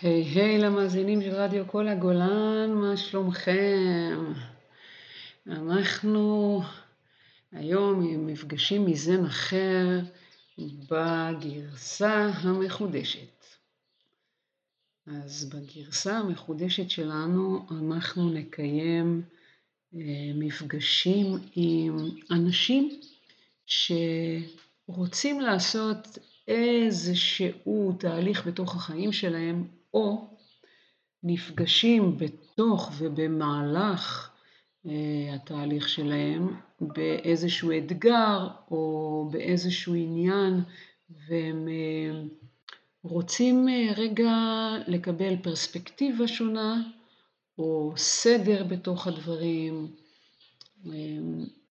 היי היי למאזינים של רדיו כל הגולן, מה שלומכם? אנחנו היום מפגשים מזן אחר בגרסה המחודשת. אז בגרסה המחודשת שלנו אנחנו נקיים אה, מפגשים עם אנשים שרוצים לעשות איזשהו תהליך בתוך החיים שלהם או נפגשים בתוך ובמהלך אה, התהליך שלהם באיזשהו אתגר או באיזשהו עניין והם אה, רוצים אה, רגע לקבל פרספקטיבה שונה או סדר בתוך הדברים.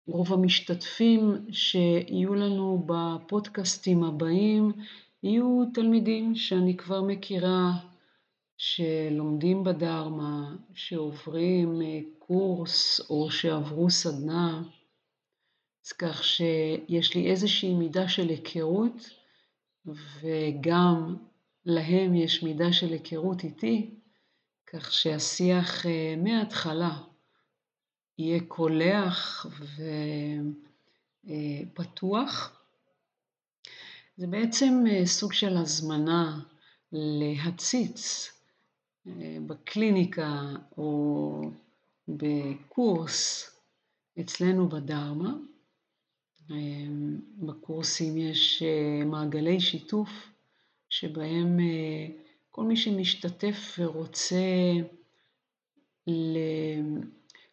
רוב המשתתפים שיהיו לנו בפודקאסטים הבאים יהיו תלמידים שאני כבר מכירה שלומדים בדרמה, שעוברים אה, קורס או שעברו סדנה, אז כך שיש לי איזושהי מידה של היכרות וגם להם יש מידה של היכרות איתי, כך שהשיח אה, מההתחלה יהיה קולח ופתוח. אה, זה בעצם סוג של הזמנה להציץ בקליניקה או בקורס אצלנו בדרמה. בקורסים יש אה, מעגלי שיתוף שבהם אה, כל מי שמשתתף ורוצה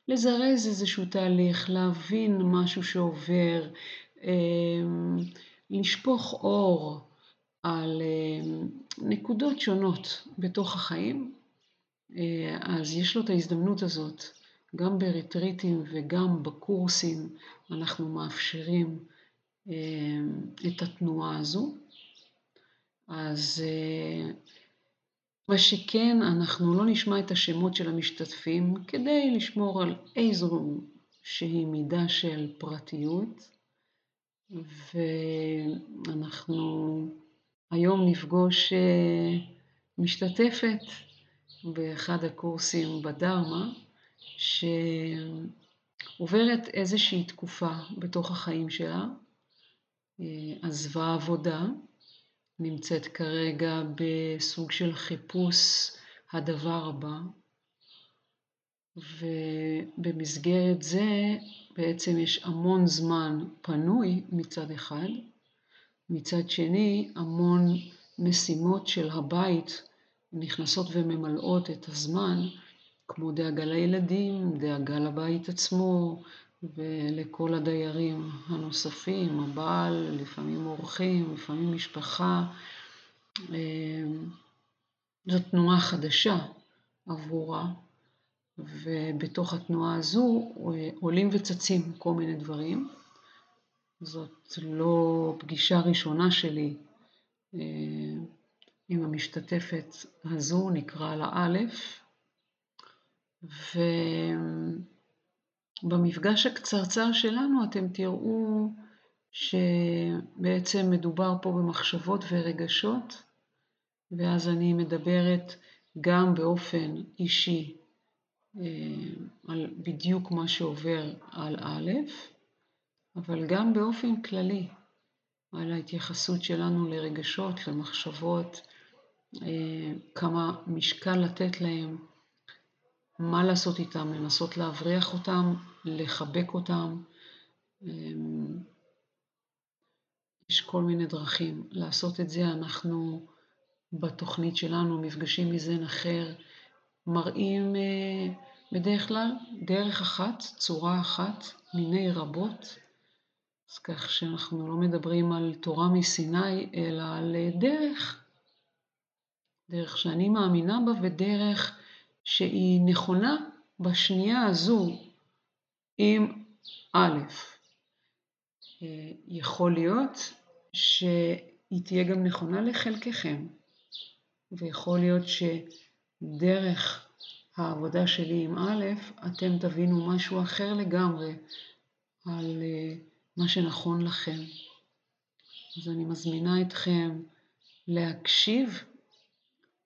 לזרז איזשהו תהליך, להבין משהו שעובר, אה, לשפוך אור על נקודות שונות בתוך החיים, אה, אז יש לו את ההזדמנות הזאת, גם בריטריטים וגם בקורסים אנחנו מאפשרים אה, את התנועה הזו. אז אה, מה שכן, אנחנו לא נשמע את השמות של המשתתפים כדי לשמור על איזו שהיא מידה של פרטיות, ואנחנו היום נפגוש משתתפת באחד הקורסים בדרמה, שעוברת איזושהי תקופה בתוך החיים שלה, אה, עזבה עבודה, נמצאת כרגע בסוג של חיפוש הדבר הבא, ובמסגרת זה בעצם יש המון זמן פנוי מצד אחד, מצד שני המון משימות של הבית נכנסות וממלאות את הזמן, כמו דאגה לילדים, דאגה לבית עצמו ולכל הדיירים הנוספים, הבעל, לפעמים אורחים, לפעמים משפחה. אמ, זאת תנועה חדשה עבורה, ובתוך התנועה הזו עולים וצצים כל מיני דברים. זאת לא פגישה ראשונה שלי אמ, עם המשתתפת הזו, נקרא לה א', ובמפגש הקצרצר שלנו אתם תראו שבעצם מדובר פה במחשבות ורגשות, ואז אני מדברת גם באופן אישי אה, על בדיוק מה שעובר על א', אבל גם באופן כללי על ההתייחסות שלנו לרגשות, למחשבות, כמה משקל לתת להם, מה לעשות איתם, לנסות להבריח אותם, לחבק אותם. אה, יש כל מיני דרכים לעשות את זה. אנחנו בתוכנית שלנו, מפגשים מזן אחר, מראים אה, בדרך כלל דרך אחת, צורה אחת, מיני רבות. אז כך שאנחנו לא מדברים על תורה מסיני, אלא על דרך דרך שאני מאמינה בה ודרך שהיא נכונה בשנייה הזו עם א'. יכול להיות שהיא תהיה גם נכונה לחלקכם, ויכול להיות שדרך העבודה שלי עם א', אתם תבינו משהו אחר לגמרי על אה, מה שנכון לכם. אז אני מזמינה אתכם להקשיב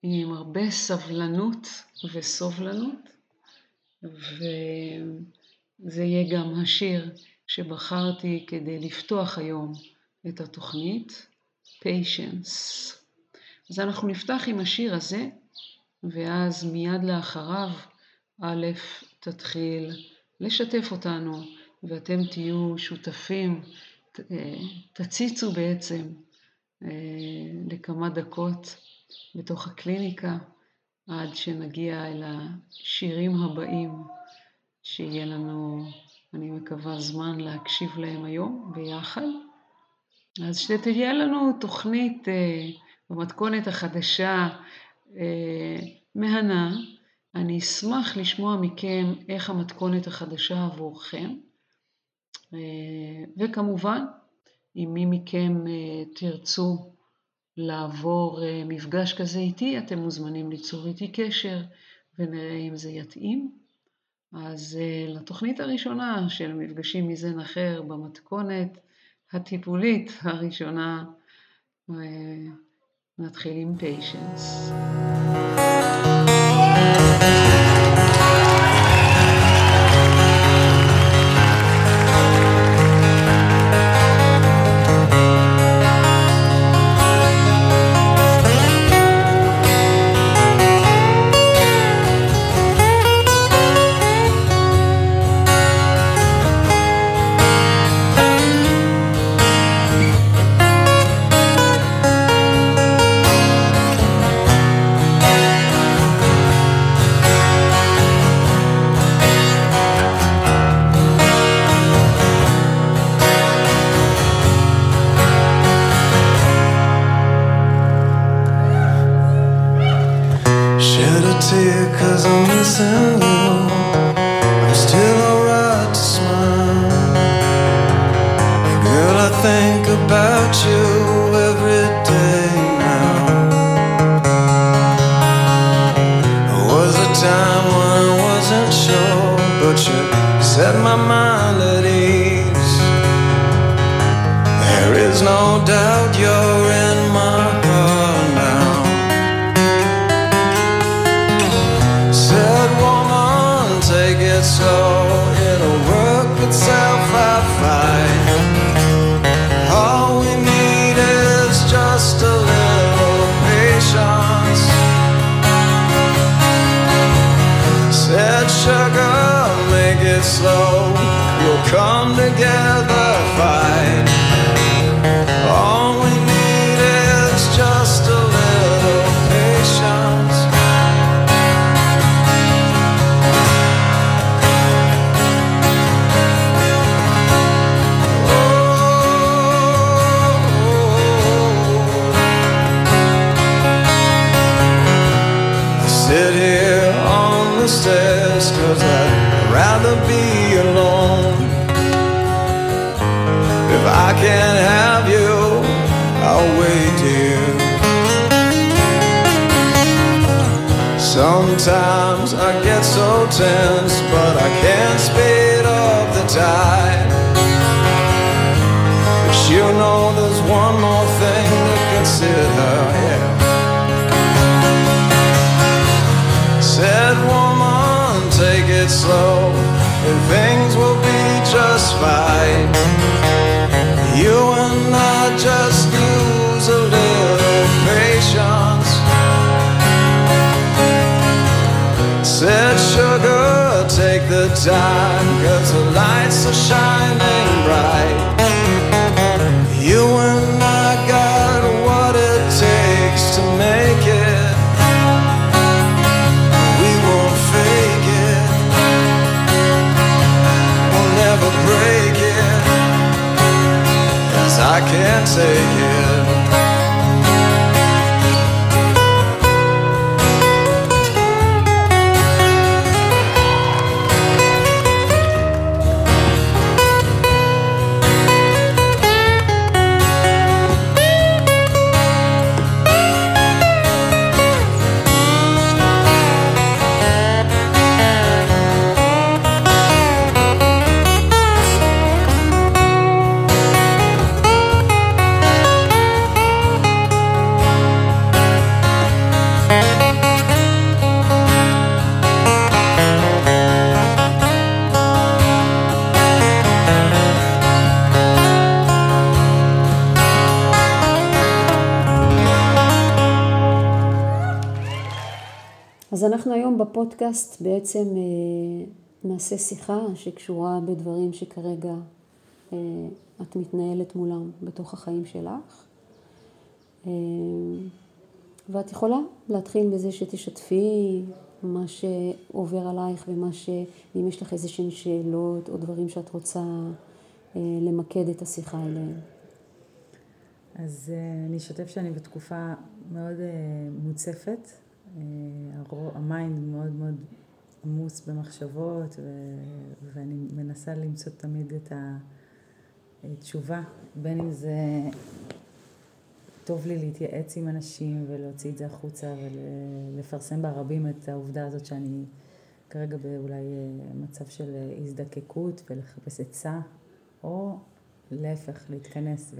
עם הרבה סבלנות וסובלנות, וזה יהיה גם השיר שבחרתי כדי לפתוח היום את התוכנית, Patience. אז אנחנו נפתח עם השיר הזה, ואז מיד לאחריו א' תתחיל לשתף אותנו, ואתם תהיו שותפים, אה, תציצו בעצם אה, לכמה דקות בתוך הקליניקה, עד שנגיע אל השירים הבאים, שיהיה לנו, אני מקווה, זמן להקשיב להם היום ביחד. אז שתהיה לנו תוכנית אה, במתכונת החדשה, אה, מהנה. אני אשמח לשמוע מכם איך המתכונת החדשה עבורכם. אה, וכמובן, אם מי מכם אה, תרצו לעבור אה, מפגש כזה איתי, אתם מוזמנים ליצור איתי קשר ונראה אם זה יתאים. אז לתוכנית הראשונה של מפגשים מזן אחר במתכונת הטיפולית הראשונה, נתחיל עם פיישנס. think about you. mountains, but I can't speed up the tide. But you know there's one more thing to consider, yeah. Said woman, take it slow, and things will be just fine. You and I just dark Cause the lights are shining bright. You and I got what it takes to make it. We won't fake it. We'll never break it. Cause I can't take it. בפודקאסט בעצם אה, נעשה שיחה שקשורה בדברים שכרגע אה, את מתנהלת מולם בתוך החיים שלך. אה, ואת יכולה להתחיל בזה שתשתפי מה שעובר עלייך ומה ש... אם יש לך איזה שהן שאלות או דברים שאת רוצה למקד את השיחה אליהם. אז אני אשתף שאני בתקופה מאוד מוצפת. ה mind מאוד מאוד עמוס במחשבות, ו- ואני מנסה למצוא תמיד את התשובה, בין אם זה טוב לי להתייעץ עם אנשים ולהוציא את זה החוצה ולפרסם ברבים את העובדה הזאת שאני כרגע באולי אה, מצב של הזדקקות ולחפש עצה, או להפך, להתכנס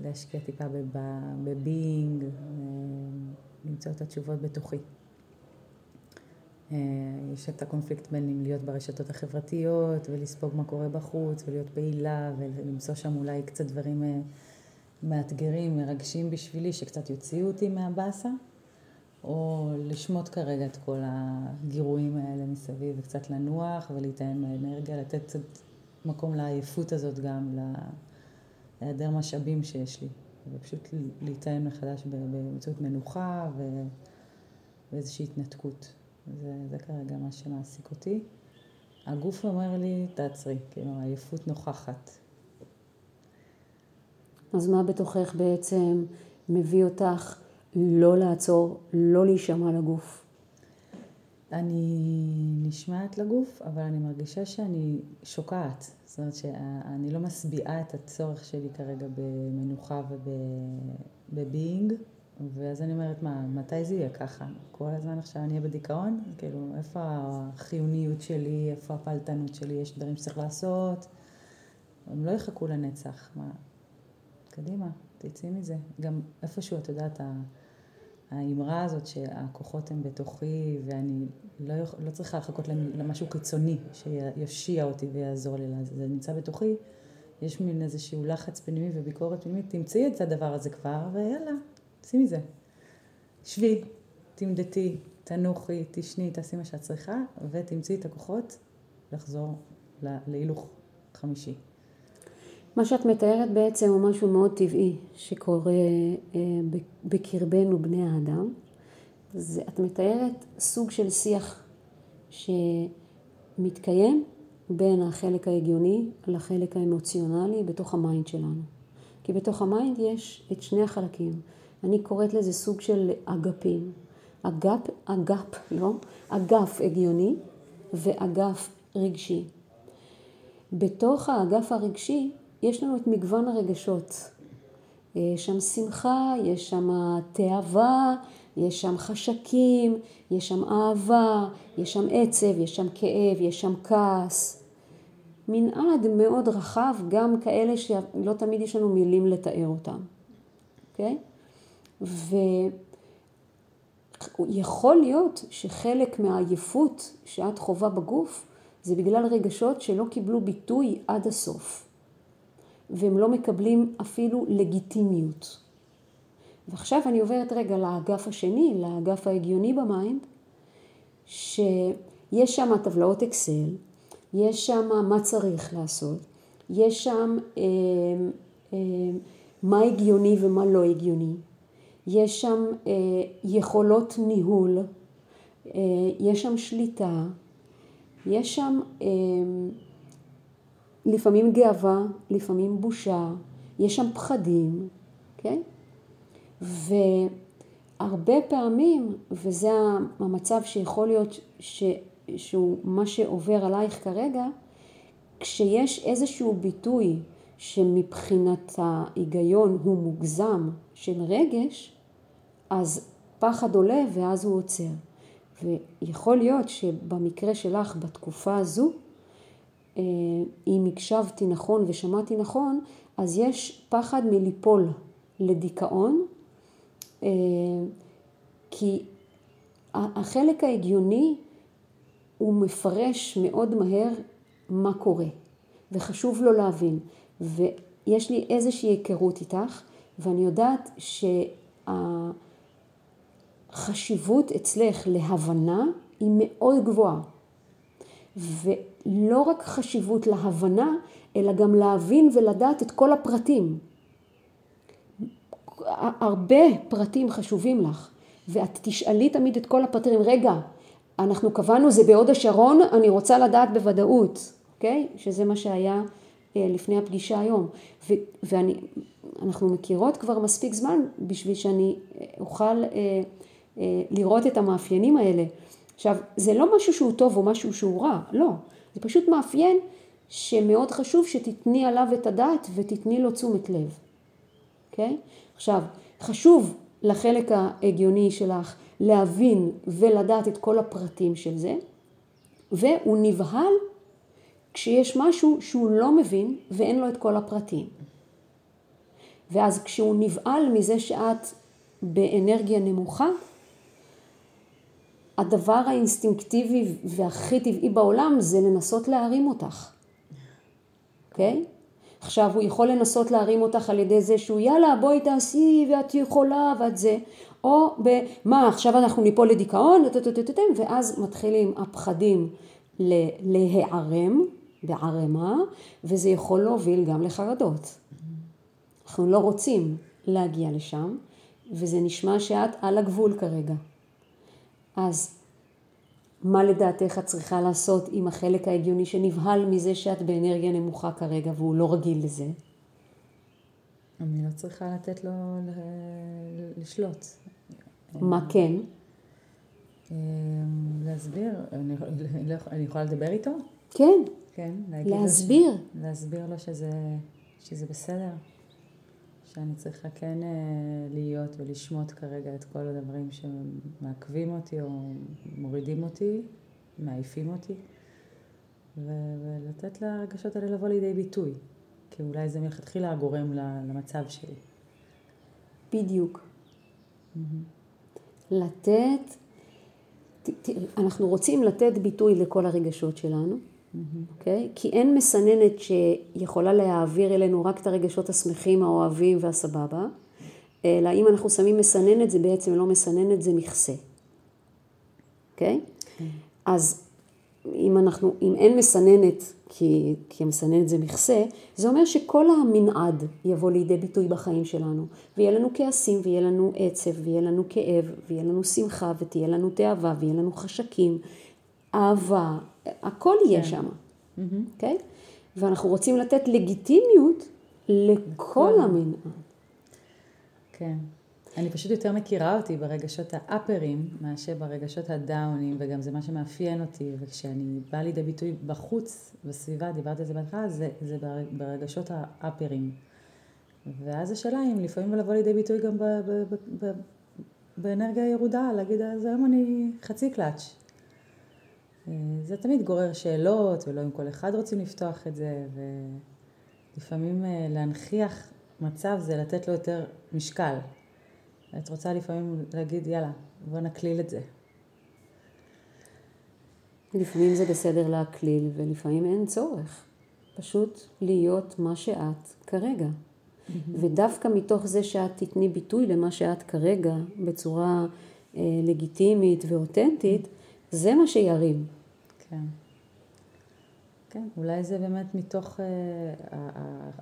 ולהשקיע טיפה בביינג, אה, למצוא את התשובות בתוכי. אה, יש את הקונפליקט בין אם להיות ברשתות החברתיות ולספוג מה קורה בחוץ ולהיות פעילה ולמצוא שם אולי קצת דברים אה, מאתגרים, מרגשים בשבילי, שקצת יוציאו אותי מהבאסה, או לשמוט כרגע את כל הגירויים האלה מסביב וקצת לנוח ולהיטען באנרגיה, לתת קצת מקום לעייפות הזאת גם, להיעדר משאבים שיש לי, ופשוט להיטען מחדש באמצעות מנוחה ואיזושהי התנתקות. זה, זה כרגע מה שמעסיק אותי. הגוף אומר לי, תעצרי, כאילו, עייפות נוכחת. אז מה בתוכך בעצם מביא אותך לא לעצור, לא להישמע לגוף? אני נשמעת לגוף, אבל אני מרגישה שאני שוקעת. זאת אומרת שאני לא משביעה את הצורך שלי כרגע במנוחה ובביינג. ואז אני אומרת, מה, מתי זה יהיה ככה? כל הזמן עכשיו אני אהיה בדיכאון? כאילו, איפה החיוניות שלי, איפה הפלטנות שלי, יש דברים שצריך לעשות? הם לא יחכו לנצח, מה? קדימה, תצאי מזה. גם איפשהו, את יודעת, האמרה הזאת שהכוחות הם בתוכי ואני לא, לא צריכה לחכות למשהו קיצוני שיושיע אותי ויעזור לי, זה נמצא בתוכי. יש מין איזשהו לחץ פנימי וביקורת פנימית, תמצאי את הדבר הזה כבר, ויאללה, שימי זה. שבי, תמדתי, תנוחי, תשני, תעשי מה שאת צריכה, ותמצאי את הכוחות לחזור להילוך חמישי. מה שאת מתארת בעצם הוא משהו מאוד טבעי שקורה אה, בקרבנו בני האדם. זה, את מתארת סוג של שיח שמתקיים בין החלק ההגיוני לחלק האמוציונלי בתוך ה mind שלנו. כי בתוך ה mind יש את שני החלקים. אני קוראת לזה סוג של אגפים. אגף, אגף, לא, אגף הגיוני ואגף רגשי. בתוך האגף הרגשי יש לנו את מגוון הרגשות. יש שם שמחה, יש שם תאווה, יש שם חשקים, יש שם אהבה, יש שם עצב, יש שם כאב, יש שם כעס. מנעד מאוד רחב, גם כאלה שלא תמיד יש לנו מילים לתאר אותם, אוקיי? Okay? ויכול להיות שחלק מהעייפות שאת חווה בגוף זה בגלל רגשות שלא קיבלו ביטוי עד הסוף, והם לא מקבלים אפילו לגיטימיות. ועכשיו אני עוברת רגע לאגף השני, לאגף ההגיוני ב mind, שיש שם טבלאות אקסל, יש שם מה צריך לעשות, יש שם אה, אה, מה הגיוני ומה לא הגיוני, יש שם אה, יכולות ניהול, אה, יש שם שליטה, יש שם אה, לפעמים גאווה, לפעמים בושה, יש שם פחדים, כן? והרבה פעמים, וזה המצב שיכול להיות ש, שהוא מה שעובר עלייך כרגע, כשיש איזשהו ביטוי שמבחינת ההיגיון הוא מוגזם של רגש, אז פחד עולה ואז הוא עוצר. ויכול להיות שבמקרה שלך בתקופה הזו, אה, אם הקשבתי נכון ושמעתי נכון, אז יש פחד מליפול לדיכאון, אה, כי החלק ההגיוני הוא מפרש מאוד מהר מה קורה, וחשוב לו להבין. ויש לי איזושהי היכרות איתך, ואני יודעת החשיבות אצלך להבנה היא מאוד גבוהה. ולא רק חשיבות להבנה, אלא גם להבין ולדעת את כל הפרטים. הרבה פרטים חשובים לך, ואת תשאלי תמיד את כל הפרטים, רגע, אנחנו קבענו זה בהוד השרון, אני רוצה לדעת בוודאות, אוקיי? שזה מה שהיה אה, לפני הפגישה היום. ואנחנו מכירות כבר מספיק זמן בשביל שאני אה, אוכל אה, לראות את המאפיינים האלה. עכשיו, זה לא משהו שהוא טוב או משהו שהוא רע, לא. זה פשוט מאפיין שמאוד חשוב שתתני עליו את הדעת ותתני לו תשומת לב, אוקיי? עכשיו, חשוב לחלק ההגיוני שלך להבין ולדעת את כל הפרטים של זה, והוא נבהל כשיש משהו שהוא לא מבין ואין לו את כל הפרטים. ואז כשהוא נבהל מזה שאת באנרגיה נמוכה, הדבר האינסטינקטיבי והכי טבעי בעולם זה לנסות להרים אותך. אוקיי? Okay? עכשיו הוא יכול לנסות להרים אותך על ידי זה שהוא יאללה בואי תעשי ואת יכולה ואת זה, או במה עכשיו אנחנו ניפול לדיכאון ואז מתחילים הפחדים להיערם בערמה וזה יכול להוביל גם לחרדות. אנחנו לא רוצים להגיע לשם וזה נשמע שאת על הגבול כרגע. אז מה לדעתך את צריכה לעשות עם החלק ההגיוני שנבהל מזה שאת באנרגיה נמוכה כרגע והוא לא רגיל לזה? אני לא צריכה לתת לו לשלוט. מה כן? אמ, להסביר, אני, אני יכולה לדבר איתו? כן. כן, להסביר. ש... להסביר לו שזה, שזה בסדר. שאני צריכה כן אה, להיות ולשמוט כרגע את כל הדברים שמעכבים אותי או מורידים אותי, מעייפים אותי, ו- ולתת לרגשות האלה לבוא לידי ביטוי, כי אולי זה מלכתחילה הגורם למצב שלי. בדיוק. Mm-hmm. לתת, אנחנו רוצים לתת ביטוי לכל הרגשות שלנו. אוקיי? Okay? כי אין מסננת שיכולה להעביר אלינו רק את הרגשות השמחים, האוהבים והסבבה, אלא אם אנחנו שמים מסננת, זה בעצם לא מסננת, זה מכסה. אוקיי? Okay? Okay. אז אם אנחנו, אם אין מסננת, כי, כי המסננת זה מכסה, זה אומר שכל המנעד יבוא לידי ביטוי בחיים שלנו, ויהיה לנו כעסים, ויהיה לנו עצב, ויהיה לנו כאב, ויהיה לנו שמחה, ותהיה לנו תאווה, ויהיה לנו חשקים, אהבה, הכל יהיה כן. שם, אוקיי? ואנחנו רוצים לתת לגיטימיות לכל המנעד. כן. אני פשוט יותר מכירה אותי ברגשות האפרים מאשר ברגשות הדאונים, וגם זה מה שמאפיין אותי, וכשאני באה לידי ביטוי בחוץ, בסביבה, דיברתי על זה בהתחלה, זה, זה ברגשות האפרים. ואז השאלה אם לפעמים לבוא לידי ביטוי גם ב, ב, ב, ב, באנרגיה ירודה, להגיד, אז היום אני חצי קלאץ', זה תמיד גורר שאלות, ולא עם כל אחד רוצים לפתוח את זה, ולפעמים אה, להנכיח מצב זה לתת לו יותר משקל. את רוצה לפעמים להגיד, יאללה, בוא נקליל את זה. לפעמים זה בסדר להקליל, ולפעמים אין צורך. פשוט להיות מה שאת כרגע. ודווקא מתוך זה שאת תתני ביטוי למה שאת כרגע, בצורה אה, לגיטימית ואותנטית, זה מה שירים. כן. כן, אולי זה באמת מתוך uh,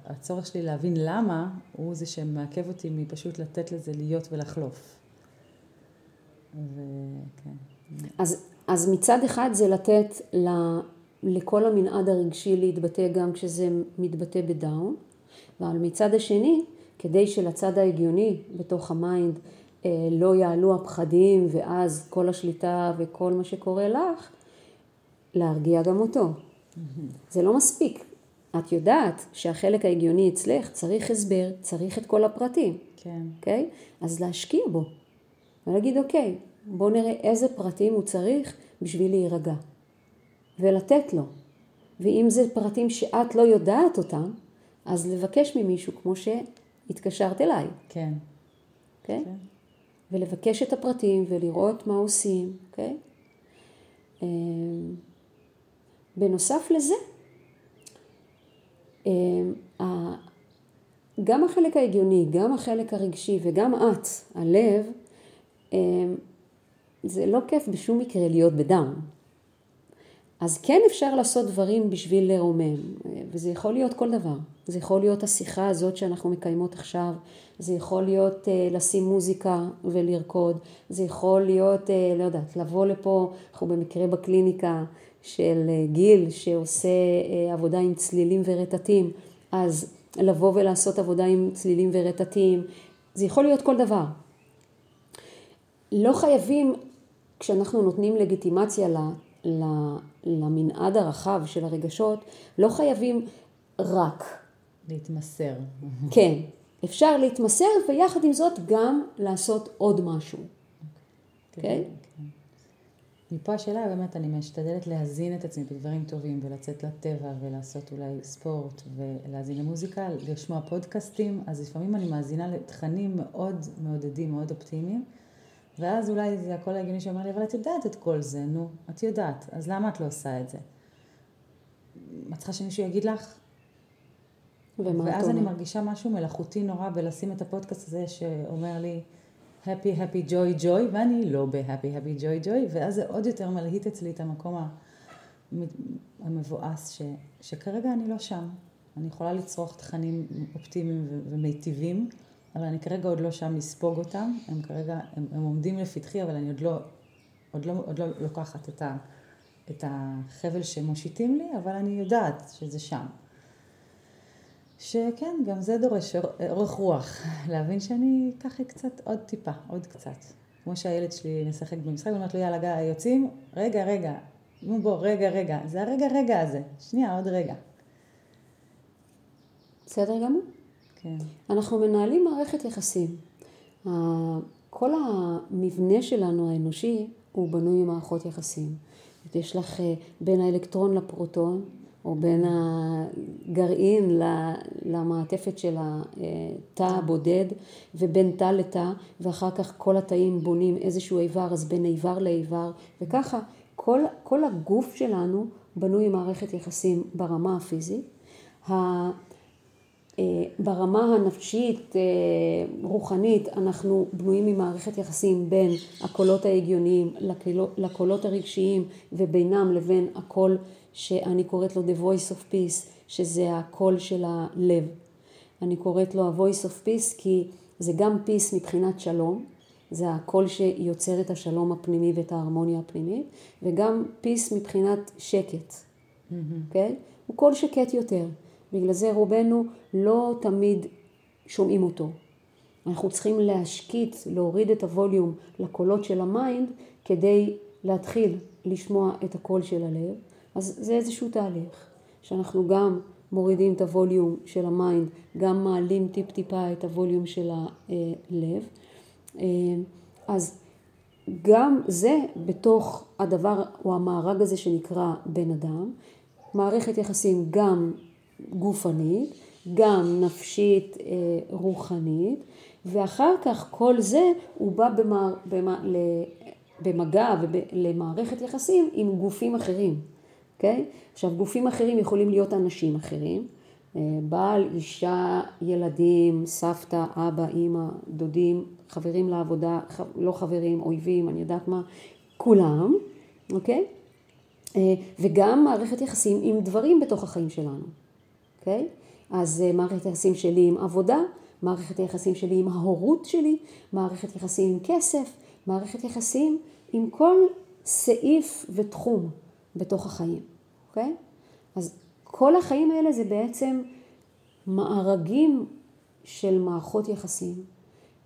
הצורך שלי להבין למה, הוא זה שמעכב אותי מפשוט לתת לזה להיות ולחלוף. וכן. אז, אז מצד אחד זה לתת ל, לכל המנעד הרגשי להתבטא גם כשזה מתבטא ב down, אבל מצד השני, כדי שלצד ההגיוני בתוך ה mind אה, לא יעלו הפחדים ואז כל השליטה וכל מה שקורה לך, להרגיע גם אותו. זה לא מספיק. את יודעת שהחלק ההגיוני אצלך צריך הסבר, צריך את כל הפרטים. כן. אוקיי? Okay? אז להשקיע בו. ולהגיד, אוקיי, בוא נראה איזה פרטים הוא צריך בשביל להירגע. ולתת לו. ואם זה פרטים שאת לא יודעת אותם, אז לבקש ממישהו, כמו שהתקשרת אליי. כן. אוקיי? Okay? כן. ולבקש את הפרטים ולראות מה עושים, אוקיי? Okay? בנוסף לזה, אה, גם החלק ההגיוני, גם החלק הרגשי וגם את, הלב, אה, זה לא כיף בשום מקרה להיות בדאון. אז כן אפשר לעשות דברים בשביל לרומם, וזה יכול להיות כל דבר. זה יכול להיות השיחה הזאת שאנחנו מקיימות עכשיו, זה יכול להיות uh, לשים מוזיקה ולרקוד, זה יכול להיות, uh, לא יודעת, לבוא לפה, אנחנו במקרה בקליניקה של uh, גיל שעושה uh, עבודה עם צלילים ורטטים, אז לבוא ולעשות עבודה עם צלילים ורטטים, זה יכול להיות כל דבר. לא חייבים, כשאנחנו נותנים לגיטימציה למנעד הרחב של הרגשות, לא חייבים רק. להתמסר. כן, אפשר להתמסר ויחד עם זאת גם לעשות עוד משהו. כן? Okay? Okay. מפה השאלה באמת, אני משתדלת להזין את עצמי בדברים טובים ולצאת לטבע ולעשות אולי ספורט ולהזין למוזיקה, לשמוע פודקאסטים, אז לפעמים אני מאזינה לתכנים מאוד מעודדים, מאוד אופטימיים. ואז אולי זה הקול ההגיוני שאומר לי, אבל את יודעת את כל זה, נו, את יודעת, אז למה את לא עושה את זה? את צריכה שמישהו יגיד לך? ואז אני מרגישה משהו מלאכותי נורא בלשים את הפודקאסט הזה שאומר לי, happy happy joy joy, ואני לא ב-happy happy joy joy, ואז זה עוד יותר מלהיט אצלי את המקום המבואס, ש, שכרגע אני לא שם. אני יכולה לצרוך תכנים אופטימיים ומיטיבים, אבל אני כרגע עוד לא שם לספוג אותם, הם כרגע, הם, הם עומדים לפתחי, אבל אני עוד לא, עוד לא, עוד לא לוקחת את, ה, את החבל שמושיטים לי, אבל אני יודעת שזה שם. שכן, גם זה דורש אורך רוח, להבין שאני אקח קצת עוד טיפה, עוד קצת. כמו שהילד שלי משחק במשחק, ואומרת לו יאללה גיא, יוצאים, רגע, רגע, נו בוא, רגע, רגע, זה הרגע, רגע הזה, שנייה, עוד רגע. בסדר גמור? כן. אנחנו מנהלים מערכת יחסים. כל המבנה שלנו האנושי הוא בנוי ממערכות יחסים. יש לך אה, בין האלקטרון לפרוטון, או בין הגרעין למעטפת של התא הבודד, ובין תא לתא, ואחר כך כל התאים בונים איזשהו איבר, אז בין איבר לאיבר, וככה כל, כל הגוף שלנו בנוי ממערכת יחסים ברמה הפיזית. אה, ברמה הנפשית, אה, רוחנית, אנחנו בנויים ממערכת יחסים בין הקולות ההגיוניים לקולות הרגשיים ובינם לבין הקול שאני קוראת לו The Voice of Peace, שזה הקול של הלב. אני קוראת לו ה-Voice of Peace כי זה גם Peace מבחינת שלום, זה הקול שיוצר את השלום הפנימי ואת ההרמוניה הפנימית, וגם Peace מבחינת שקט, mm-hmm. אוקיי? הוא קול שקט יותר. בגלל זה רובנו לא תמיד שומעים אותו. אנחנו צריכים להשקיט, להוריד את הווליום לקולות של ה mind כדי להתחיל לשמוע את הקול של הלב. אז זה איזשהו תהליך, שאנחנו גם מורידים את הווליום של ה mind, גם מעלים טיפ טיפה את הווליום של הלב. אז גם זה בתוך הדבר או המארג הזה שנקרא בן אדם, מערכת יחסים גם גופנית, גם נפשית אה, רוחנית, ואחר כך כל זה הוא בא במע... במע... במגע ולמערכת יחסים עם גופים אחרים, אוקיי? עכשיו גופים אחרים יכולים להיות אנשים אחרים, אה, בעל, אישה, ילדים, סבתא, אבא, אימא, דודים, חברים לעבודה, לא חברים, אויבים, אני יודעת מה, כולם, אוקיי? Okay? וגם מערכת יחסים עם דברים בתוך החיים שלנו. אוקיי? אז אה, מערכת היחסים שלי עם עבודה, מערכת היחסים שלי עם ההורות שלי, מערכת יחסים עם כסף, מערכת יחסים עם כל סעיף ותחום בתוך החיים, אוקיי? אז כל החיים האלה זה בעצם מארגים של מערכות יחסים,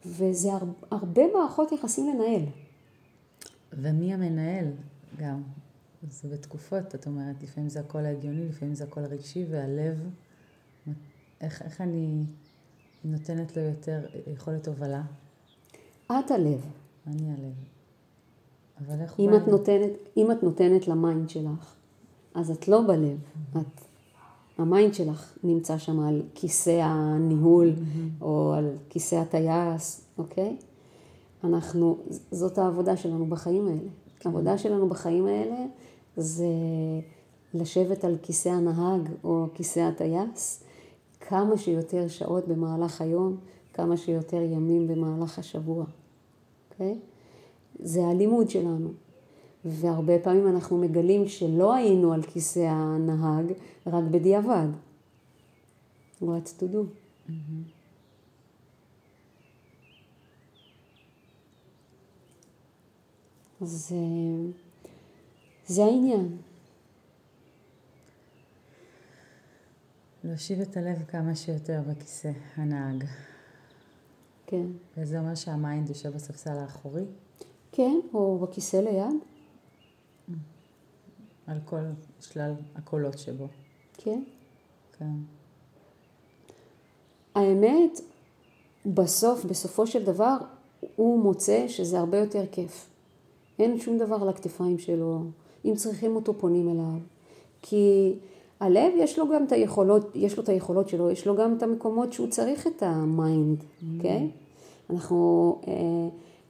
וזה הרבה מערכות יחסים לנהל. ומי המנהל גם? זה בתקופות, את אומרת, לפעמים זה הקול ההגיוני, לפעמים זה הקול הרגשי, והלב איך, איך אני נותנת לו יותר יכולת הובלה? את הלב. אני הלב. אבל איך אם את, נותנת, אם את נותנת ל mind שלך, אז את לא בלב. Mm-hmm. את, ה mind שלך נמצא שם על כיסא הניהול, mm-hmm. או על כיסא הטייס, אוקיי? אנחנו, זאת העבודה שלנו בחיים האלה. כן. העבודה שלנו בחיים האלה זה לשבת על כיסא הנהג או כיסא הטייס כמה שיותר שעות במהלך היום, כמה שיותר ימים במהלך השבוע, אוקיי? Okay? זה הלימוד שלנו. והרבה פעמים אנחנו מגלים שלא היינו על כיסא הנהג רק בדיעבד. What to do. Mm-hmm. אז זה העניין. להושיב את הלב כמה שיותר בכיסא הנהג. כן. וזה אומר שה mind יושב בספסל האחורי? כן, או בכיסא ליד. על כל שלל הקולות שבו. כן. כן. האמת, בסוף, בסופו של דבר, הוא מוצא שזה הרבה יותר כיף. אין שום דבר על הכתפיים שלו. אם צריכים אותו, פונים אליו. כי הלב יש לו גם את היכולות, יש לו את היכולות שלו, יש לו גם את המקומות שהוא צריך את ה mind, אוקיי? Mm. Okay? אנחנו, אה,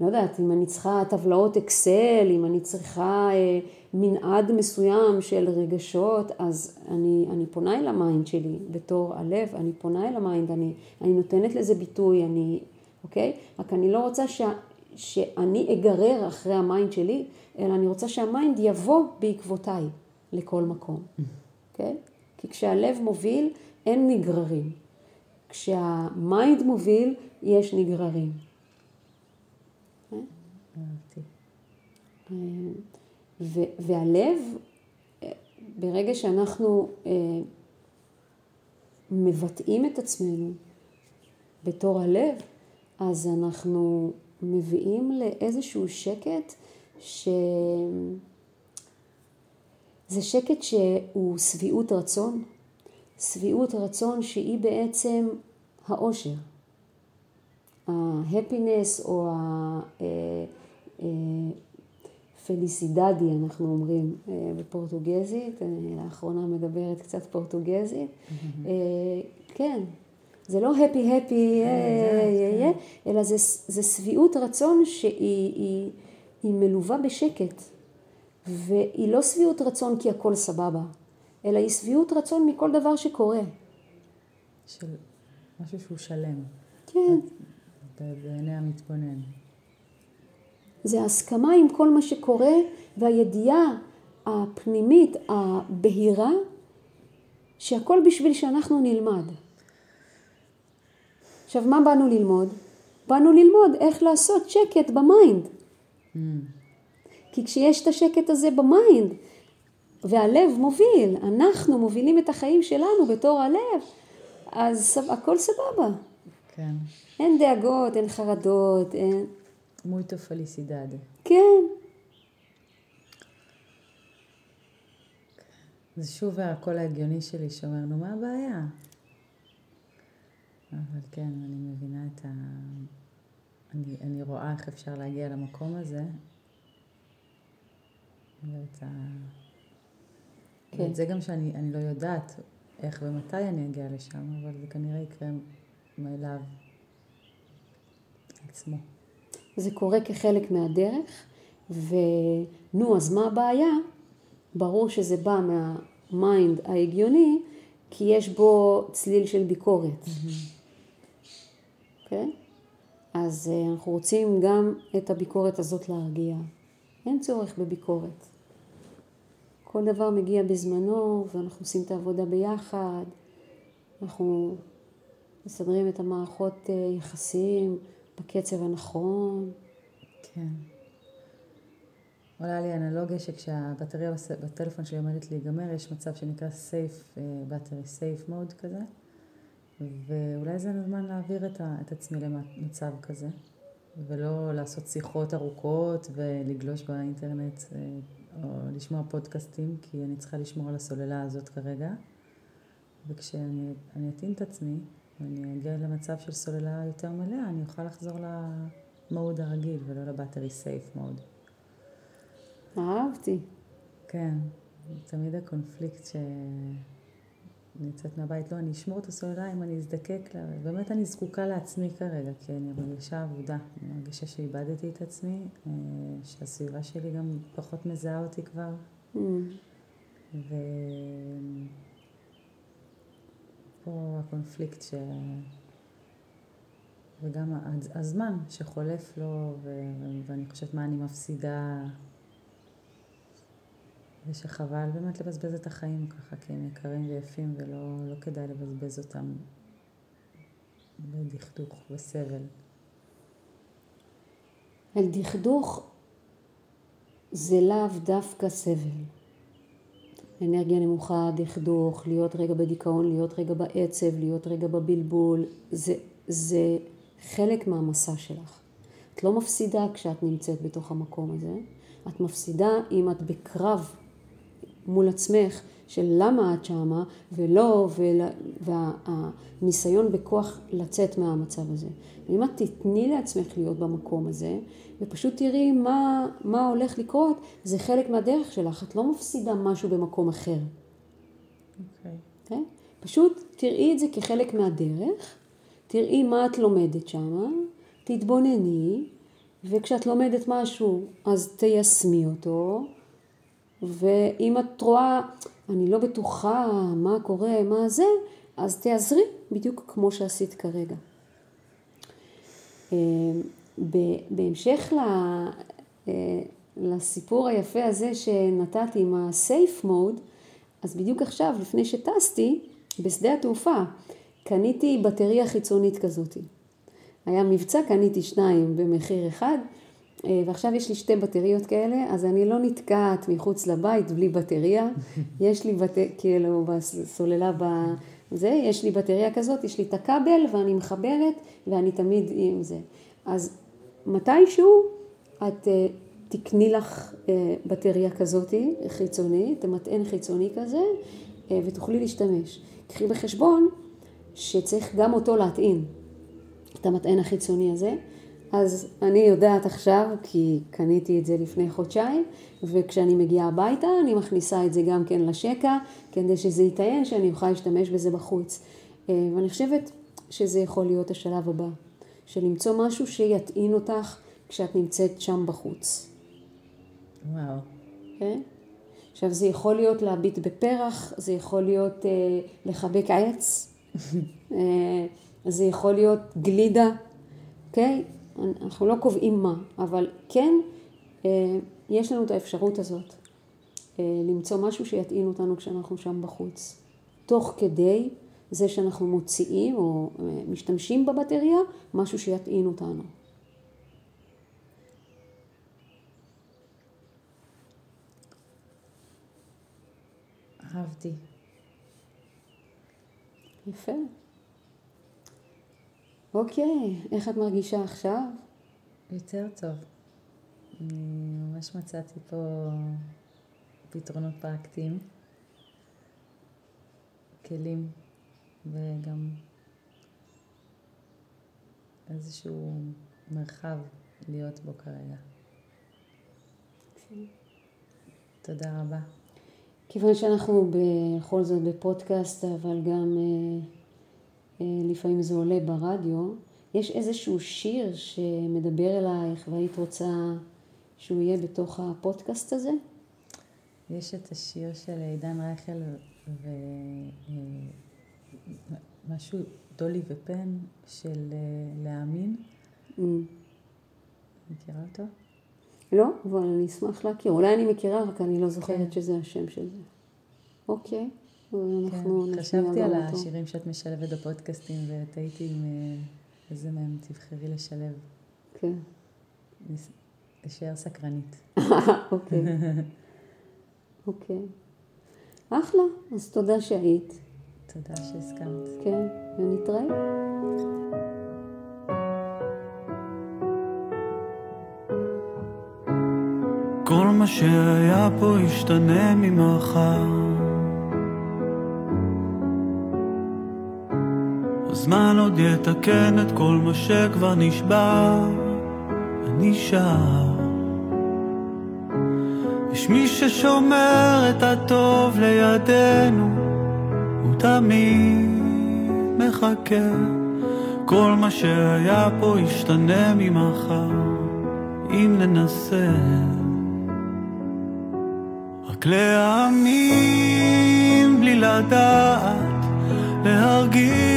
לא יודעת, אם אני צריכה טבלאות אקסל, אם אני צריכה אה, מנעד מסוים של רגשות, אז אני, אני פונה אל ה mind שלי בתור הלב, אני פונה אל ה mind, אני, אני נותנת לזה ביטוי, אני, אוקיי? רק אני לא רוצה ש, שאני אגרר אחרי ה mind שלי, אלא אני רוצה שה mind יבוא בעקבותיי לכל מקום. כן? כי כשהלב מוביל, אין נגררים. כשהמיינד מוביל, יש נגררים. כן? והלב, ברגע שאנחנו אה, מבטאים את עצמנו בתור הלב, אז אנחנו מביאים לאיזשהו שקט ש... זה שקט שהוא שביעות רצון, שביעות רצון שהיא בעצם האושר. ההפינס או הפליסידדי אה, אה, אנחנו אומרים אה, בפורטוגזית, אני לאחרונה מדברת קצת פורטוגזית, כן, זה לא הפי הפי, אלא זה שביעות רצון שהיא מלווה בשקט. והיא לא שביעות רצון כי הכל סבבה, אלא היא שביעות רצון מכל דבר שקורה. של משהו שהוא שלם. כן. בעיני המתבונן. זה הסכמה עם כל מה שקורה והידיעה הפנימית הבהירה שהכל בשביל שאנחנו נלמד. עכשיו מה באנו ללמוד? באנו ללמוד איך לעשות שקט ב mind. Mm. כי כשיש את השקט הזה ב mind, והלב מוביל, אנחנו מובילים את החיים שלנו בתור הלב, אז הכל סבבה. כן. אין דאגות, אין חרדות, אין... muito felicidade. כן. זה שוב הקול ההגיוני שלי שאומר, נו מה הבעיה? אבל כן, אני מבינה את ה... אני, אני רואה איך אפשר להגיע למקום הזה, ואת ה... כן. זה גם שאני לא יודעת איך ומתי אני אגיע לשם, אבל זה כנראה יקרה מאליו עצמו. זה קורה כחלק מהדרך, ונו, אז מה הבעיה? ברור שזה בא מהמיינד ההגיוני, כי יש בו צליל של ביקורת. כן? אז אה, אנחנו רוצים גם את הביקורת הזאת להרגיע. אין צורך בביקורת. כל דבר מגיע בזמנו ואנחנו עושים את העבודה ביחד, אנחנו מסדרים את המערכות אה, יחסים בקצב הנכון. כן. עולה לי אנלוגיה שכשהבטריה בטלפון שלי עומדת להיגמר, יש מצב שנקרא safe, battery safe mode כזה, ואולי זה הזמן להעביר את, ה, את עצמי למצב כזה, ולא לעשות שיחות ארוכות ולגלוש באינטרנט אה, או לשמוע פודקאסטים, כי אני צריכה לשמור על הסוללה הזאת כרגע. וכשאני אתאים את עצמי, ואני אגיע למצב של סוללה יותר מלאה, אני אוכל לחזור למוד הרגיל ולא לבטרי סייף מוד. אהבתי. כן, תמיד הקונפליקט ש... אני יוצאת מהבית, לא, אני אשמור את הסוללה אם אני אזדקק לה, באמת אני זקוקה לעצמי כרגע, כי אני מרגישה עבודה, אני מרגישה שאיבדתי את עצמי, אה, שהסביבה שלי גם פחות מזהה אותי כבר, mm. ופה הקונפליקט ש... וגם הזמן שחולף לו, ואני חושבת מה אני מפסידה, ושחבל באמת לבזבז את החיים ככה, כי הם יקרים ויפים ולא לא כדאי לבזבז אותם בדכדוך וסבל. על דכדוך זה לאו דווקא סבל. אנרגיה נמוכה, דכדוך, להיות רגע בדיכאון, להיות רגע בעצב, להיות רגע בבלבול, זה, זה חלק מהמסע שלך. את לא מפסידה כשאת נמצאת בתוך המקום הזה, את מפסידה אם את בקרב מול עצמך של למה את שמה, ולא, והניסיון בכוח לצאת מהמצב הזה. ואם את תתני לעצמך להיות במקום הזה, ופשוט תראי מה, מה הולך לקרות, זה חלק מהדרך שלך, את לא מפסידה משהו במקום אחר. אוקיי. Okay. אוקיי? Okay? פשוט תראי את זה כחלק מהדרך, תראי מה את לומדת שמה, תתבונני, וכשאת לומדת משהו אז תיישמי אותו, ואם את רואה, אני לא בטוחה מה קורה, מה זה, אז תעזרי בדיוק כמו שעשית כרגע. אה, בהמשך אה, לסיפור היפה הזה שנתתי עם ה-safe mode, אז בדיוק עכשיו, לפני שטסתי, בשדה התעופה, קניתי בטריה חיצונית כזאת. היה מבצע, קניתי שניים במחיר אחד, ועכשיו יש לי שתי בטריות כאלה, אז אני לא נתקעת מחוץ לבית בלי בטריה. יש לי בטריה, כאילו, בסוללה בזה, יש לי בטריה כזאת, יש לי את הכבל ואני מחברת ואני תמיד עם זה. אז מתישהו את אה, תקני לך אה, בטריה כזאת חיצונית, מטען חיצוני כזה, ותוכלי להשתמש. קחי בחשבון שצריך גם אותו להטעין, את המטען החיצוני הזה. אז אני יודעת עכשיו, כי קניתי את זה לפני חודשיים, וכשאני מגיעה הביתה אני מכניסה את זה גם כן לשקע, כדי שזה יטען שאני אוכל להשתמש בזה בחוץ. אה, ואני חושבת שזה יכול להיות השלב הבא, של למצוא משהו שיטעין אותך כשאת נמצאת שם בחוץ. וואו. כן? עכשיו זה יכול להיות להביט בפרח, זה יכול להיות אה, לחבק עץ, אה, זה יכול להיות גלידה, אוקיי? Okay? אנחנו לא קובעים מה, אבל כן אה, יש לנו את האפשרות הזאת אה, למצוא משהו שיטעין אותנו כשאנחנו שם בחוץ. תוך כדי זה שאנחנו מוציאים או אה, משתמשים בבטריה, משהו שיטעין אותנו. אהבתי. יפה. אוקיי, איך את מרגישה עכשיו? יותר טוב. אני ממש מצאתי פה פתרונות פרקטיים, כלים וגם איזשהו מרחב להיות בו כרגע. תודה רבה. כיוון שאנחנו בכל זאת בפודקאסט, אבל גם אה, לפעמים זה עולה ברדיו, יש איזשהו שיר שמדבר אלייך והיית רוצה שהוא יהיה בתוך הפודקאסט הזה? יש את השיר של עידן רייכל ומשהו, אה, דולי ופן של אה, להאמין. Mm. מכירה אותו? לא, אבל אני אשמח להכיר. אולי אני מכירה, רק אני לא זוכרת כן. שזה השם של זה. אוקיי. כן, חשבתי על השירים שאת משלבת בפודקאסטים ותהיתי אם אה, איזה מהם תבחרי לשלב. כן. אשאר סקרנית. אוקיי. אוקיי. אחלה, אז תודה שהיית. תודה שהסכמת. כן, ונתראה. כל מה שהיה פה ישתנה ממחר הזמן עוד יתקן את כל מה שכבר נשבר ונשאר. יש מי ששומר את הטוב לידינו, הוא תמיד מחכה. כל מה שהיה פה ישתנה ממחר, אם ננסה. רק להאמין בלי לדעת, להרגיש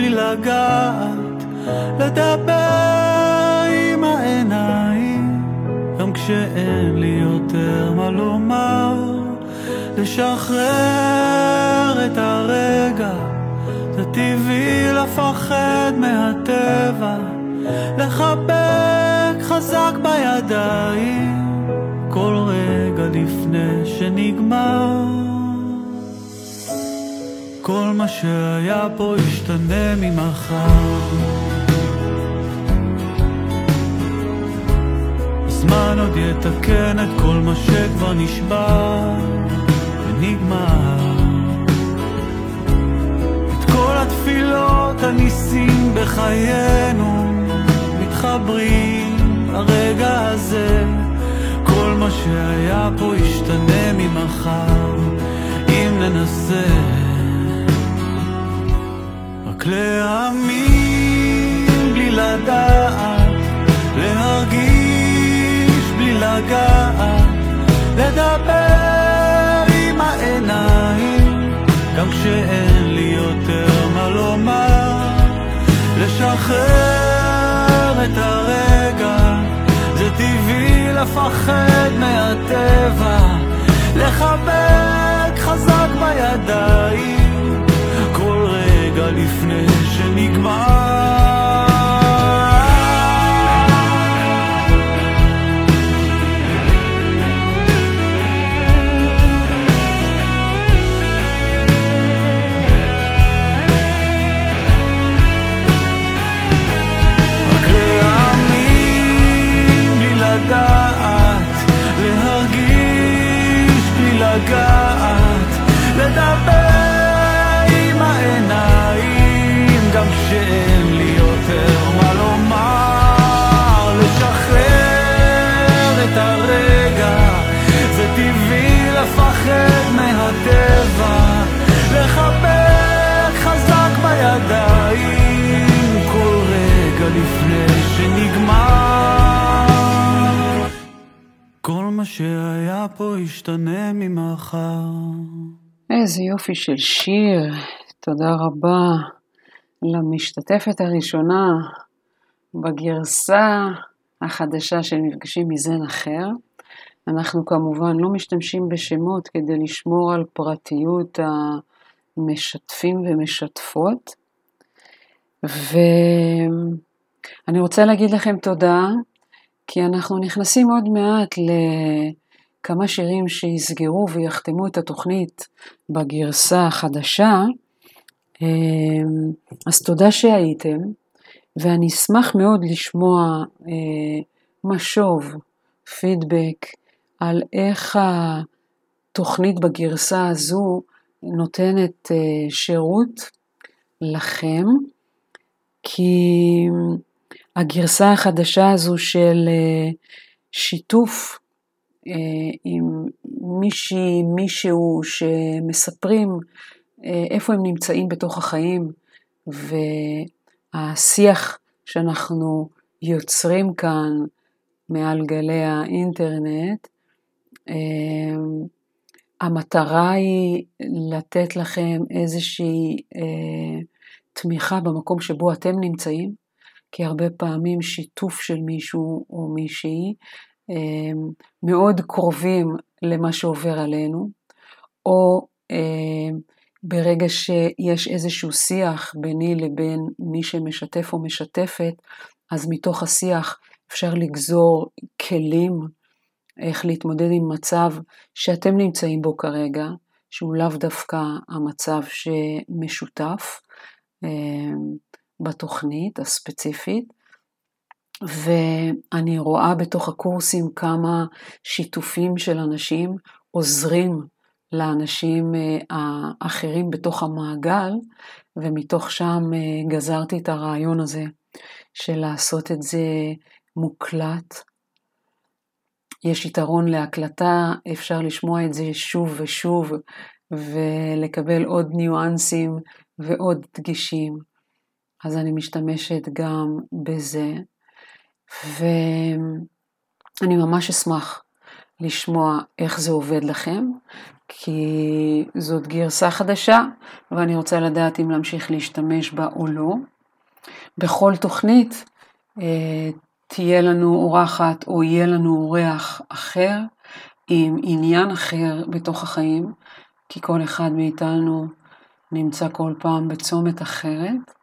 בלי לגעת, לדבר עם העיניים, גם כשאין לי יותר מה לומר, לשחרר את הרגע, זה טבעי לפחד מהטבע, לחבק חזק בידיים, כל רגע לפני שנגמר. כל מה שהיה פה ישתנה ממחר. הזמן עוד יתקן את כל מה שכבר נשבר ונגמר. את כל התפילות, הניסים בחיינו מתחברים לרגע הזה. כל מה שהיה פה ישתנה ממחר אם ננסה. רק להאמין בלי לדעת, להרגיש בלי לגעת, לדבר עם העיניים, גם כשאין לי יותר מה לומר, לשחרר את הרגע, זה טבעי לפחד מהטבע, לחבק חזק בידיים, פה ישתנה ממחר. איזה יופי של שיר, תודה רבה למשתתפת הראשונה בגרסה החדשה של מפגשים מזן אחר. אנחנו כמובן לא משתמשים בשמות כדי לשמור על פרטיות המשתפים ומשתפות. ואני רוצה להגיד לכם תודה, כי אנחנו נכנסים עוד מעט לכמה שירים שיסגרו ויחתמו את התוכנית בגרסה החדשה. אז תודה שהייתם, ואני אשמח מאוד לשמוע אה, משוב, פידבק, על איך התוכנית בגרסה הזו נותנת אה, שירות לכם, כי הגרסה החדשה הזו של אה, שיתוף עם מישהי, מישהו שמספרים אה, איפה הם נמצאים בתוך החיים, והשיח שאנחנו יוצרים כאן מעל גלי האינטרנט, המטרה היא לתת לכם איזושהי תמיכה במקום שבו אתם נמצאים, כי הרבה פעמים שיתוף של מישהו או מישהי מאוד קרובים למה שעובר עלינו, או ברגע שיש איזשהו שיח ביני לבין מי שמשתף או משתפת, אז מתוך השיח אפשר לגזור כלים איך להתמודד עם מצב שאתם נמצאים בו כרגע, שהוא לאו דווקא המצב שמשותף בתוכנית הספציפית. ואני רואה בתוך הקורסים כמה שיתופים של אנשים עוזרים לאנשים האחרים בתוך המעגל, ומתוך שם גזרתי את הרעיון הזה של לעשות את זה מוקלט. יש יתרון להקלטה, אפשר לשמוע את זה שוב ושוב ולקבל עוד ניואנסים ועוד דגישים. אז אני משתמשת גם בזה, ואני ממש אשמח לשמוע איך זה עובד לכם, כי זאת גרסה חדשה, ואני רוצה לדעת אם להמשיך להשתמש בה או לא. בכל תוכנית אה, תהיה לנו אורחת או יהיה לנו אורח אחר עם עניין אחר בתוך החיים, כי כל אחד מאיתנו נמצא כל פעם בצומת אחרת,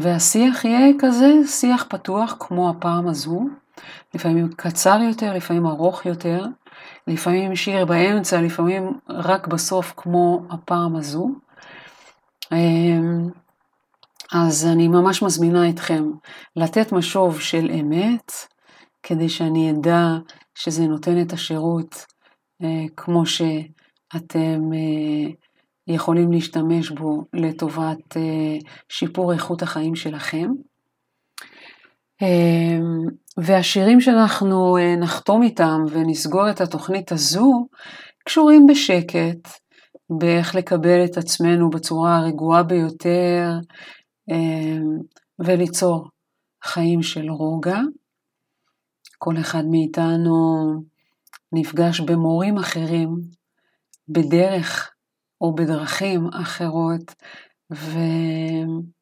והשיח יהיה כזה שיח פתוח כמו הפעם הזו, לפעמים קצר יותר, לפעמים ארוך יותר, לפעמים שיר באמצע, לפעמים רק בסוף כמו הפעם הזו. אמ, אז אני ממש מזמינה אתכם לתת משוב של אמת, כדי שאני אדע שזה נותן את השירות אה, כמו שאתם אה, יכולים להשתמש בו לטובת אה, שיפור איכות החיים שלכם. והשירים שאנחנו נחתום איתם ונסגור את התוכנית הזו קשורים בשקט, באיך לקבל את עצמנו בצורה הרגועה ביותר, אמ, וליצור חיים של רוגע. כל אחד מאיתנו נפגש במורים אחרים, בדרך או בדרכים אחרות, ואין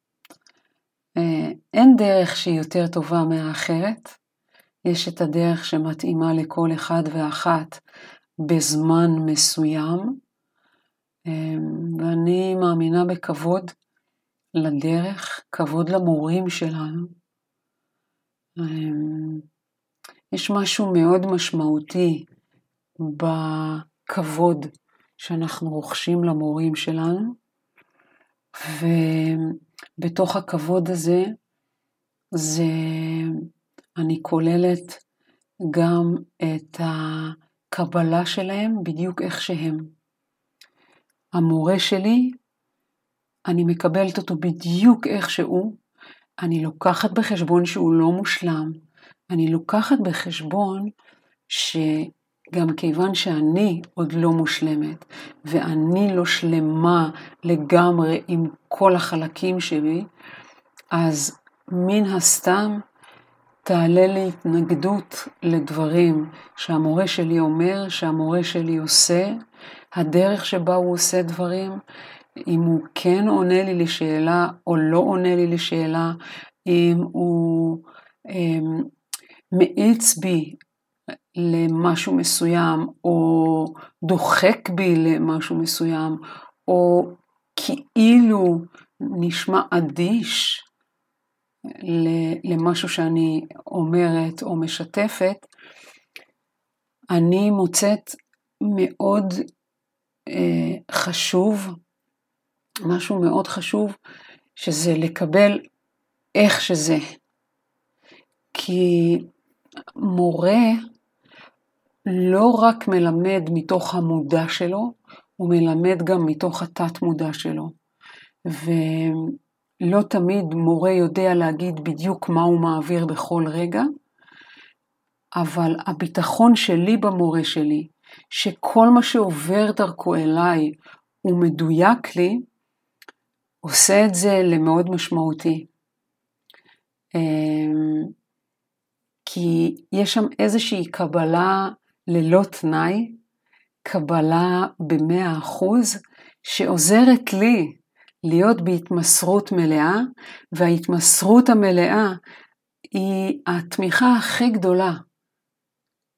אה, דרך שהיא יותר טובה מהאחרת. יש את הדרך שמתאימה לכל אחד ואחת בזמן מסוים, אמ, ואני מאמינה בכבוד לדרך, כבוד למורים שלנו. אמ, יש משהו מאוד משמעותי בכבוד שאנחנו רוכשים למורים שלנו, ובתוך הכבוד הזה, זה, אני כוללת גם את הקבלה שלהם בדיוק איך שהם. המורה שלי אני מקבלת אותו בדיוק איך שהוא, אני לוקחת בחשבון שהוא לא מושלם, אני לוקחת בחשבון שגם כיוון שאני עוד לא מושלמת, ואני לא שלמה לגמרי עם כל החלקים שלי, אז מן הסתם תעלה לי התנגדות לדברים שהמורה שלי אומר, שהמורה שלי עושה, הדרך שבה הוא עושה דברים, אם הוא כן עונה לי לשאלה או לא עונה לי לשאלה, אם הוא um, מאיץ בי למשהו מסוים, או דוחק בי למשהו מסוים, או כאילו נשמע אדיש למשהו שאני אומרת או משתפת, אני מוצאת מאוד אה, חשוב משהו מאוד חשוב, שזה לקבל איך שזה. כי מורה לא רק מלמד מתוך המודע שלו, הוא מלמד גם מתוך התת מודע שלו. ולא תמיד מורה יודע להגיד בדיוק מה הוא מעביר בכל רגע, אבל הביטחון שלי במורה שלי, שכל מה שעובר דרכו אליי הוא מדויק לי, עושה את זה למאוד משמעותי. אמ, כי יש שם איזושהי קבלה ללא תנאי, קבלה במאה אחוז, שעוזרת לי להיות בהתמסרות מלאה, וההתמסרות המלאה היא התמיכה הכי גדולה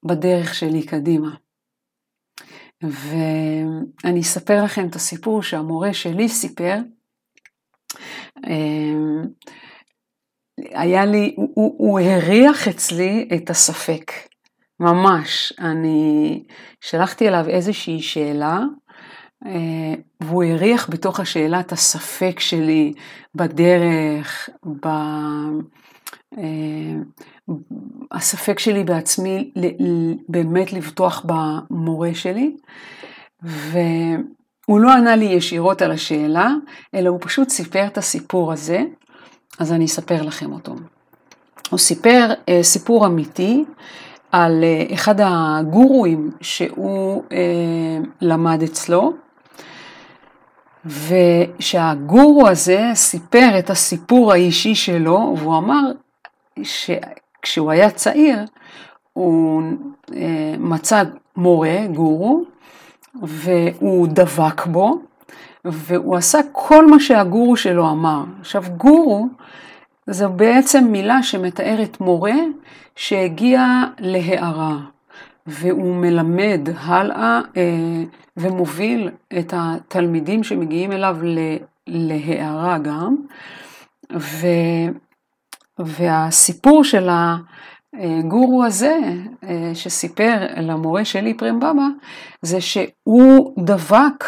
בדרך שלי קדימה. ואני אספר לכם את הסיפור שהמורה שלי סיפר, אמ, היה לי, הוא, הוא הריח אצלי את הספק, ממש. אני שלחתי אליו איזושהי שאלה, אה, והוא הריח בתוך השאלה את הספק שלי בדרך, ב... אה, הספק שלי בעצמי באמת לבטוח במורה שלי, ו... הוא לא ענה לי ישירות על השאלה, אלא הוא פשוט סיפר את הסיפור הזה, אז אני אספר לכם אותו. הוא סיפר אה, סיפור אמיתי על אה, אחד הגורואים שהוא אה, למד אצלו, ושהגורו הזה סיפר את הסיפור האישי שלו, והוא אמר שכשהוא היה צעיר, הוא אה, מצא מורה, גורו, והוא דבק בו, והוא עשה כל מה שהגורו שלו אמר. עכשיו, גורו זו בעצם מילה שמתארת מורה שהגיע להערה, והוא מלמד הלאה אה, ומוביל את התלמידים שמגיעים אליו להערה גם. ו, והסיפור של הגורו הזה, אה, שסיפר למורה שלי פרם בבא, זה שהוא דבק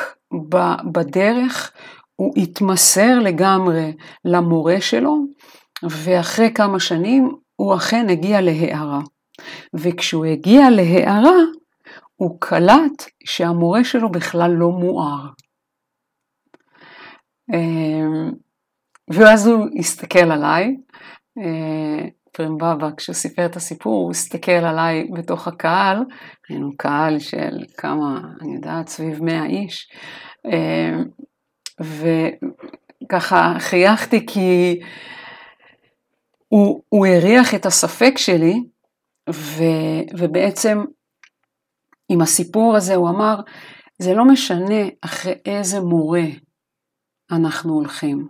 בדרך, הוא התמסר לגמרי למורה שלו, ואחרי כמה שנים הוא אכן הגיע להערה. וכשהוא הגיע להערה, הוא קלט שהמורה שלו בכלל לא מואר. אמ, ואז הוא הסתכל עליי, אה, פרם בבא, כשהוא סיפר את הסיפור, הוא הסתכל עליי בתוך הקהל, היינו קהל של כמה, אני יודעת, סביב מאה איש, אמ, וככה חייכתי כי הוא, הוא הריח את הספק שלי, ו, ובעצם עם הסיפור הזה הוא אמר, זה לא משנה אחרי איזה מורה אנחנו הולכים,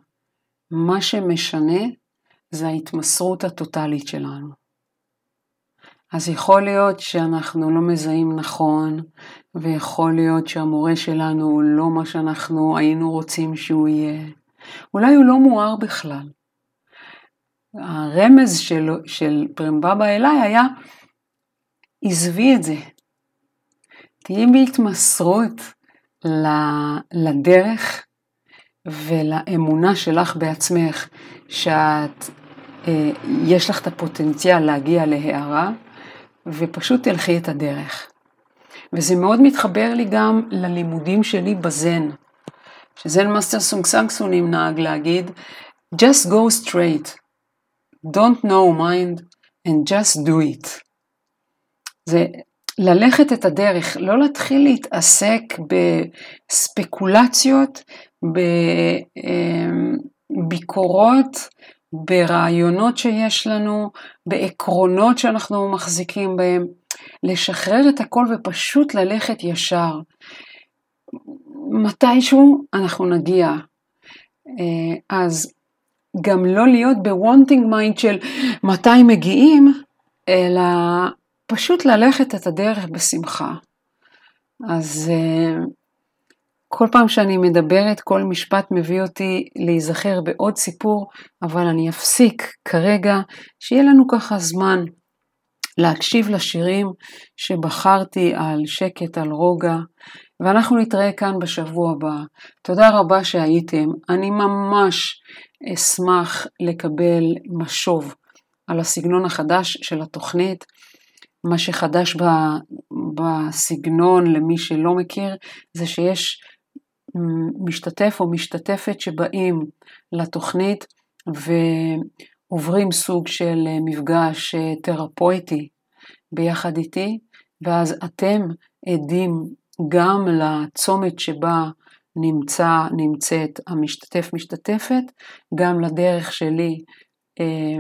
מה שמשנה זה ההתמסרות הטוטלית שלנו. אז יכול להיות שאנחנו לא מזהים נכון, ויכול להיות שהמורה שלנו הוא לא מה שאנחנו היינו רוצים שהוא יהיה. אולי הוא לא מואר בכלל. הרמז של, של פרמבבא אליי היה, עזבי את זה. תהיי בהתמסרות לדרך ולאמונה שלך בעצמך, שאת, אה, יש לך את הפוטנציאל להגיע להערה, ופשוט תלכי את הדרך. וזה מאוד מתחבר לי גם ללימודים שלי בזן, ש Zen master סונג סאן נהג להגיד, just go straight, don't know mind and just do it. זה ללכת את הדרך, לא להתחיל להתעסק בספקולציות, בביקורות, ברעיונות שיש לנו, בעקרונות שאנחנו מחזיקים בהם, לשחרר את הכל ופשוט ללכת ישר. מתישהו אנחנו נגיע. אה, אז גם לא להיות ב-wanting mind של מתי מגיעים, אלא פשוט ללכת את הדרך בשמחה. אז אה, כל פעם שאני מדברת, כל משפט מביא אותי להיזכר בעוד סיפור, אבל אני אפסיק כרגע, שיהיה לנו ככה זמן להקשיב לשירים שבחרתי על שקט, על רוגע, ואנחנו נתראה כאן בשבוע הבא. תודה רבה שהייתם, אני ממש אשמח לקבל משוב על הסגנון החדש של התוכנית. מה שחדש בסגנון למי שלא מכיר זה שיש משתתף או משתתפת שבאים לתוכנית ועוברים סוג של מפגש תרפויטי ביחד איתי, ואז אתם עדים גם לצומת שבה נמצא, נמצאת המשתתף משתתפת, גם לדרך שלי אה,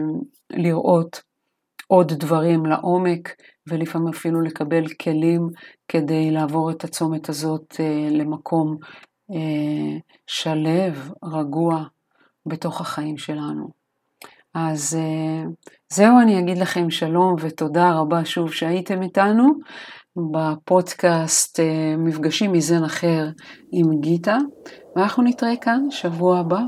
לראות עוד דברים לעומק ולפעמים אפילו לקבל כלים כדי לעבור את הצומת הזאת אה, למקום אה, שלב, רגוע, בתוך החיים שלנו. אז אה, זהו, אני אגיד לכם שלום ותודה רבה שוב שהייתם איתנו בפודקאסט אה, מפגשים מזן אחר עם גיטה, ואנחנו נתראה כאן שבוע הבא.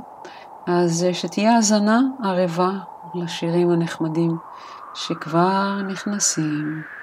אז שתהיה האזנה ערבה לשירים הנחמדים שכבר נכנסים.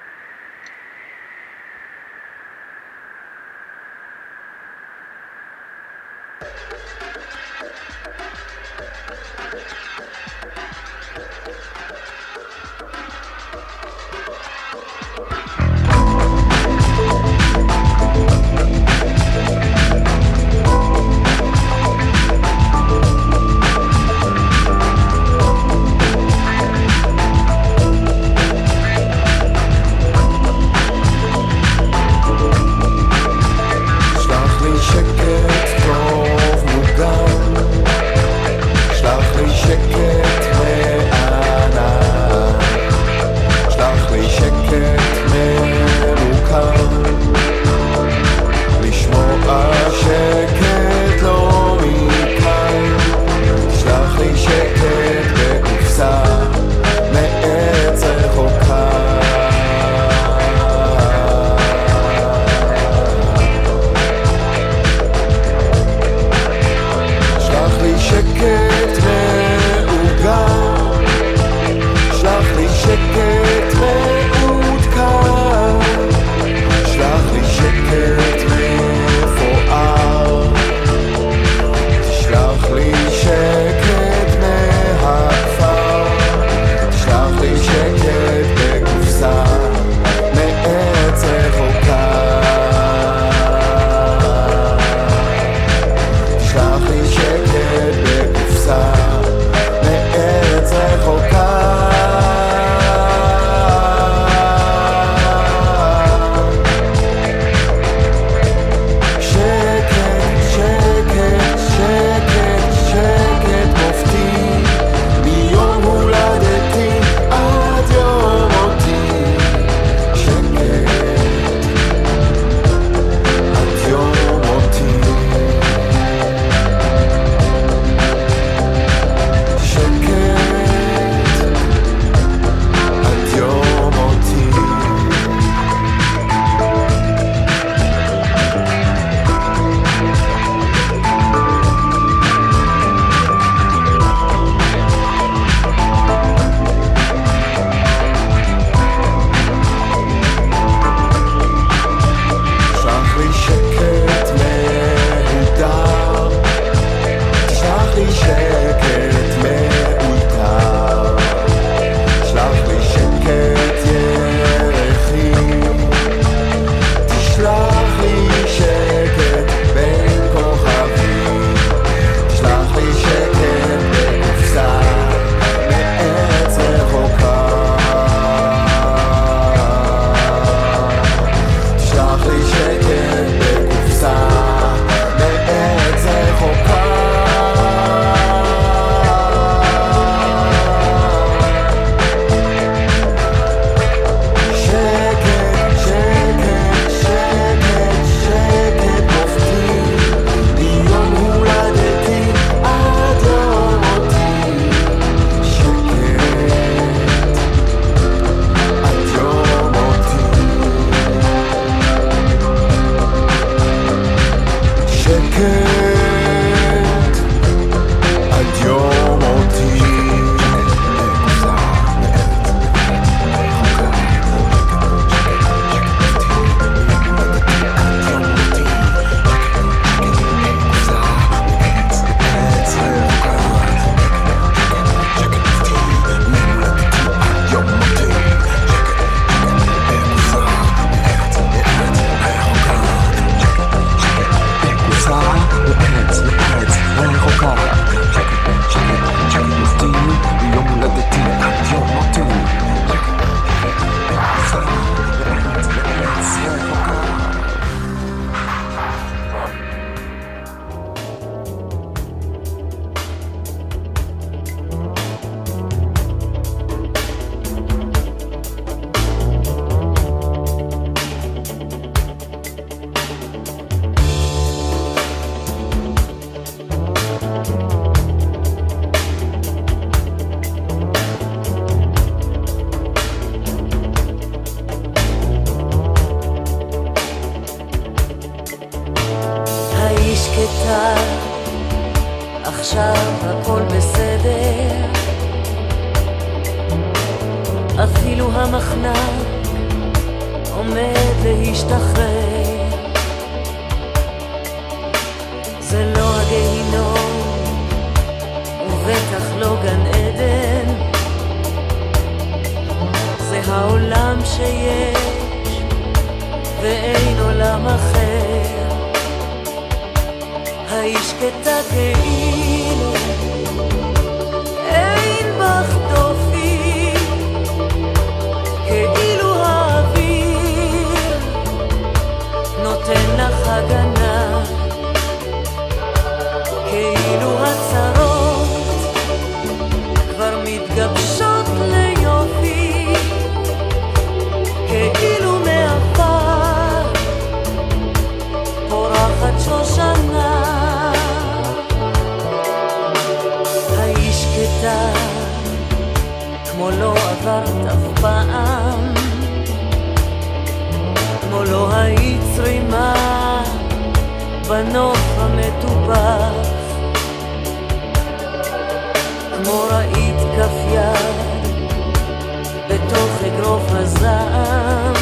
הזעם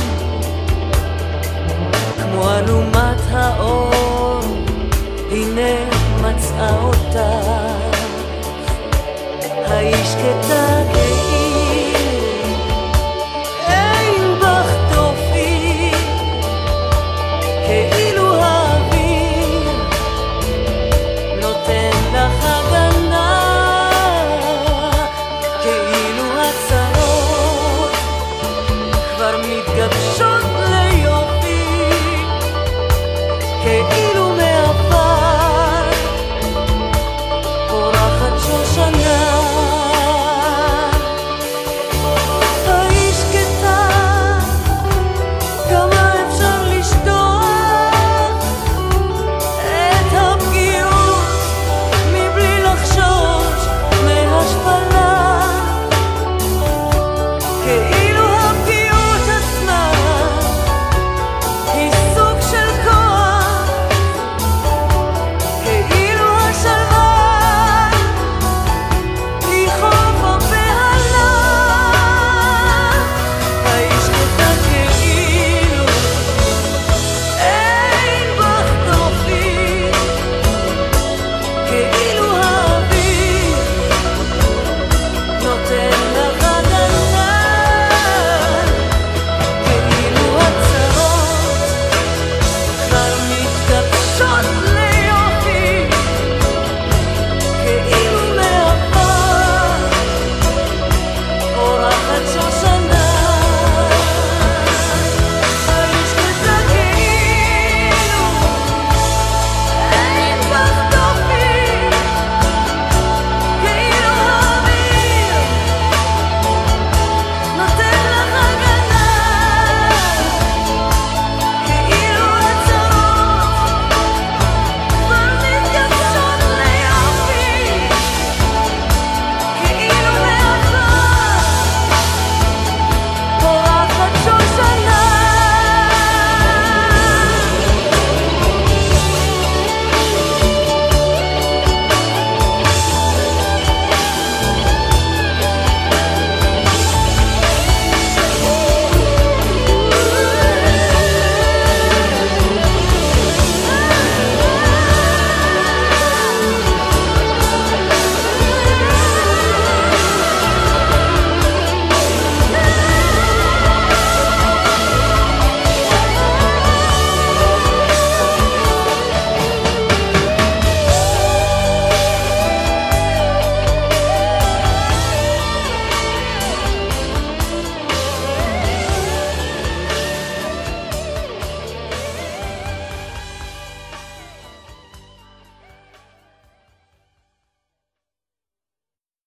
כמו אלומת האור הנה מצאה אותך האיש כתגי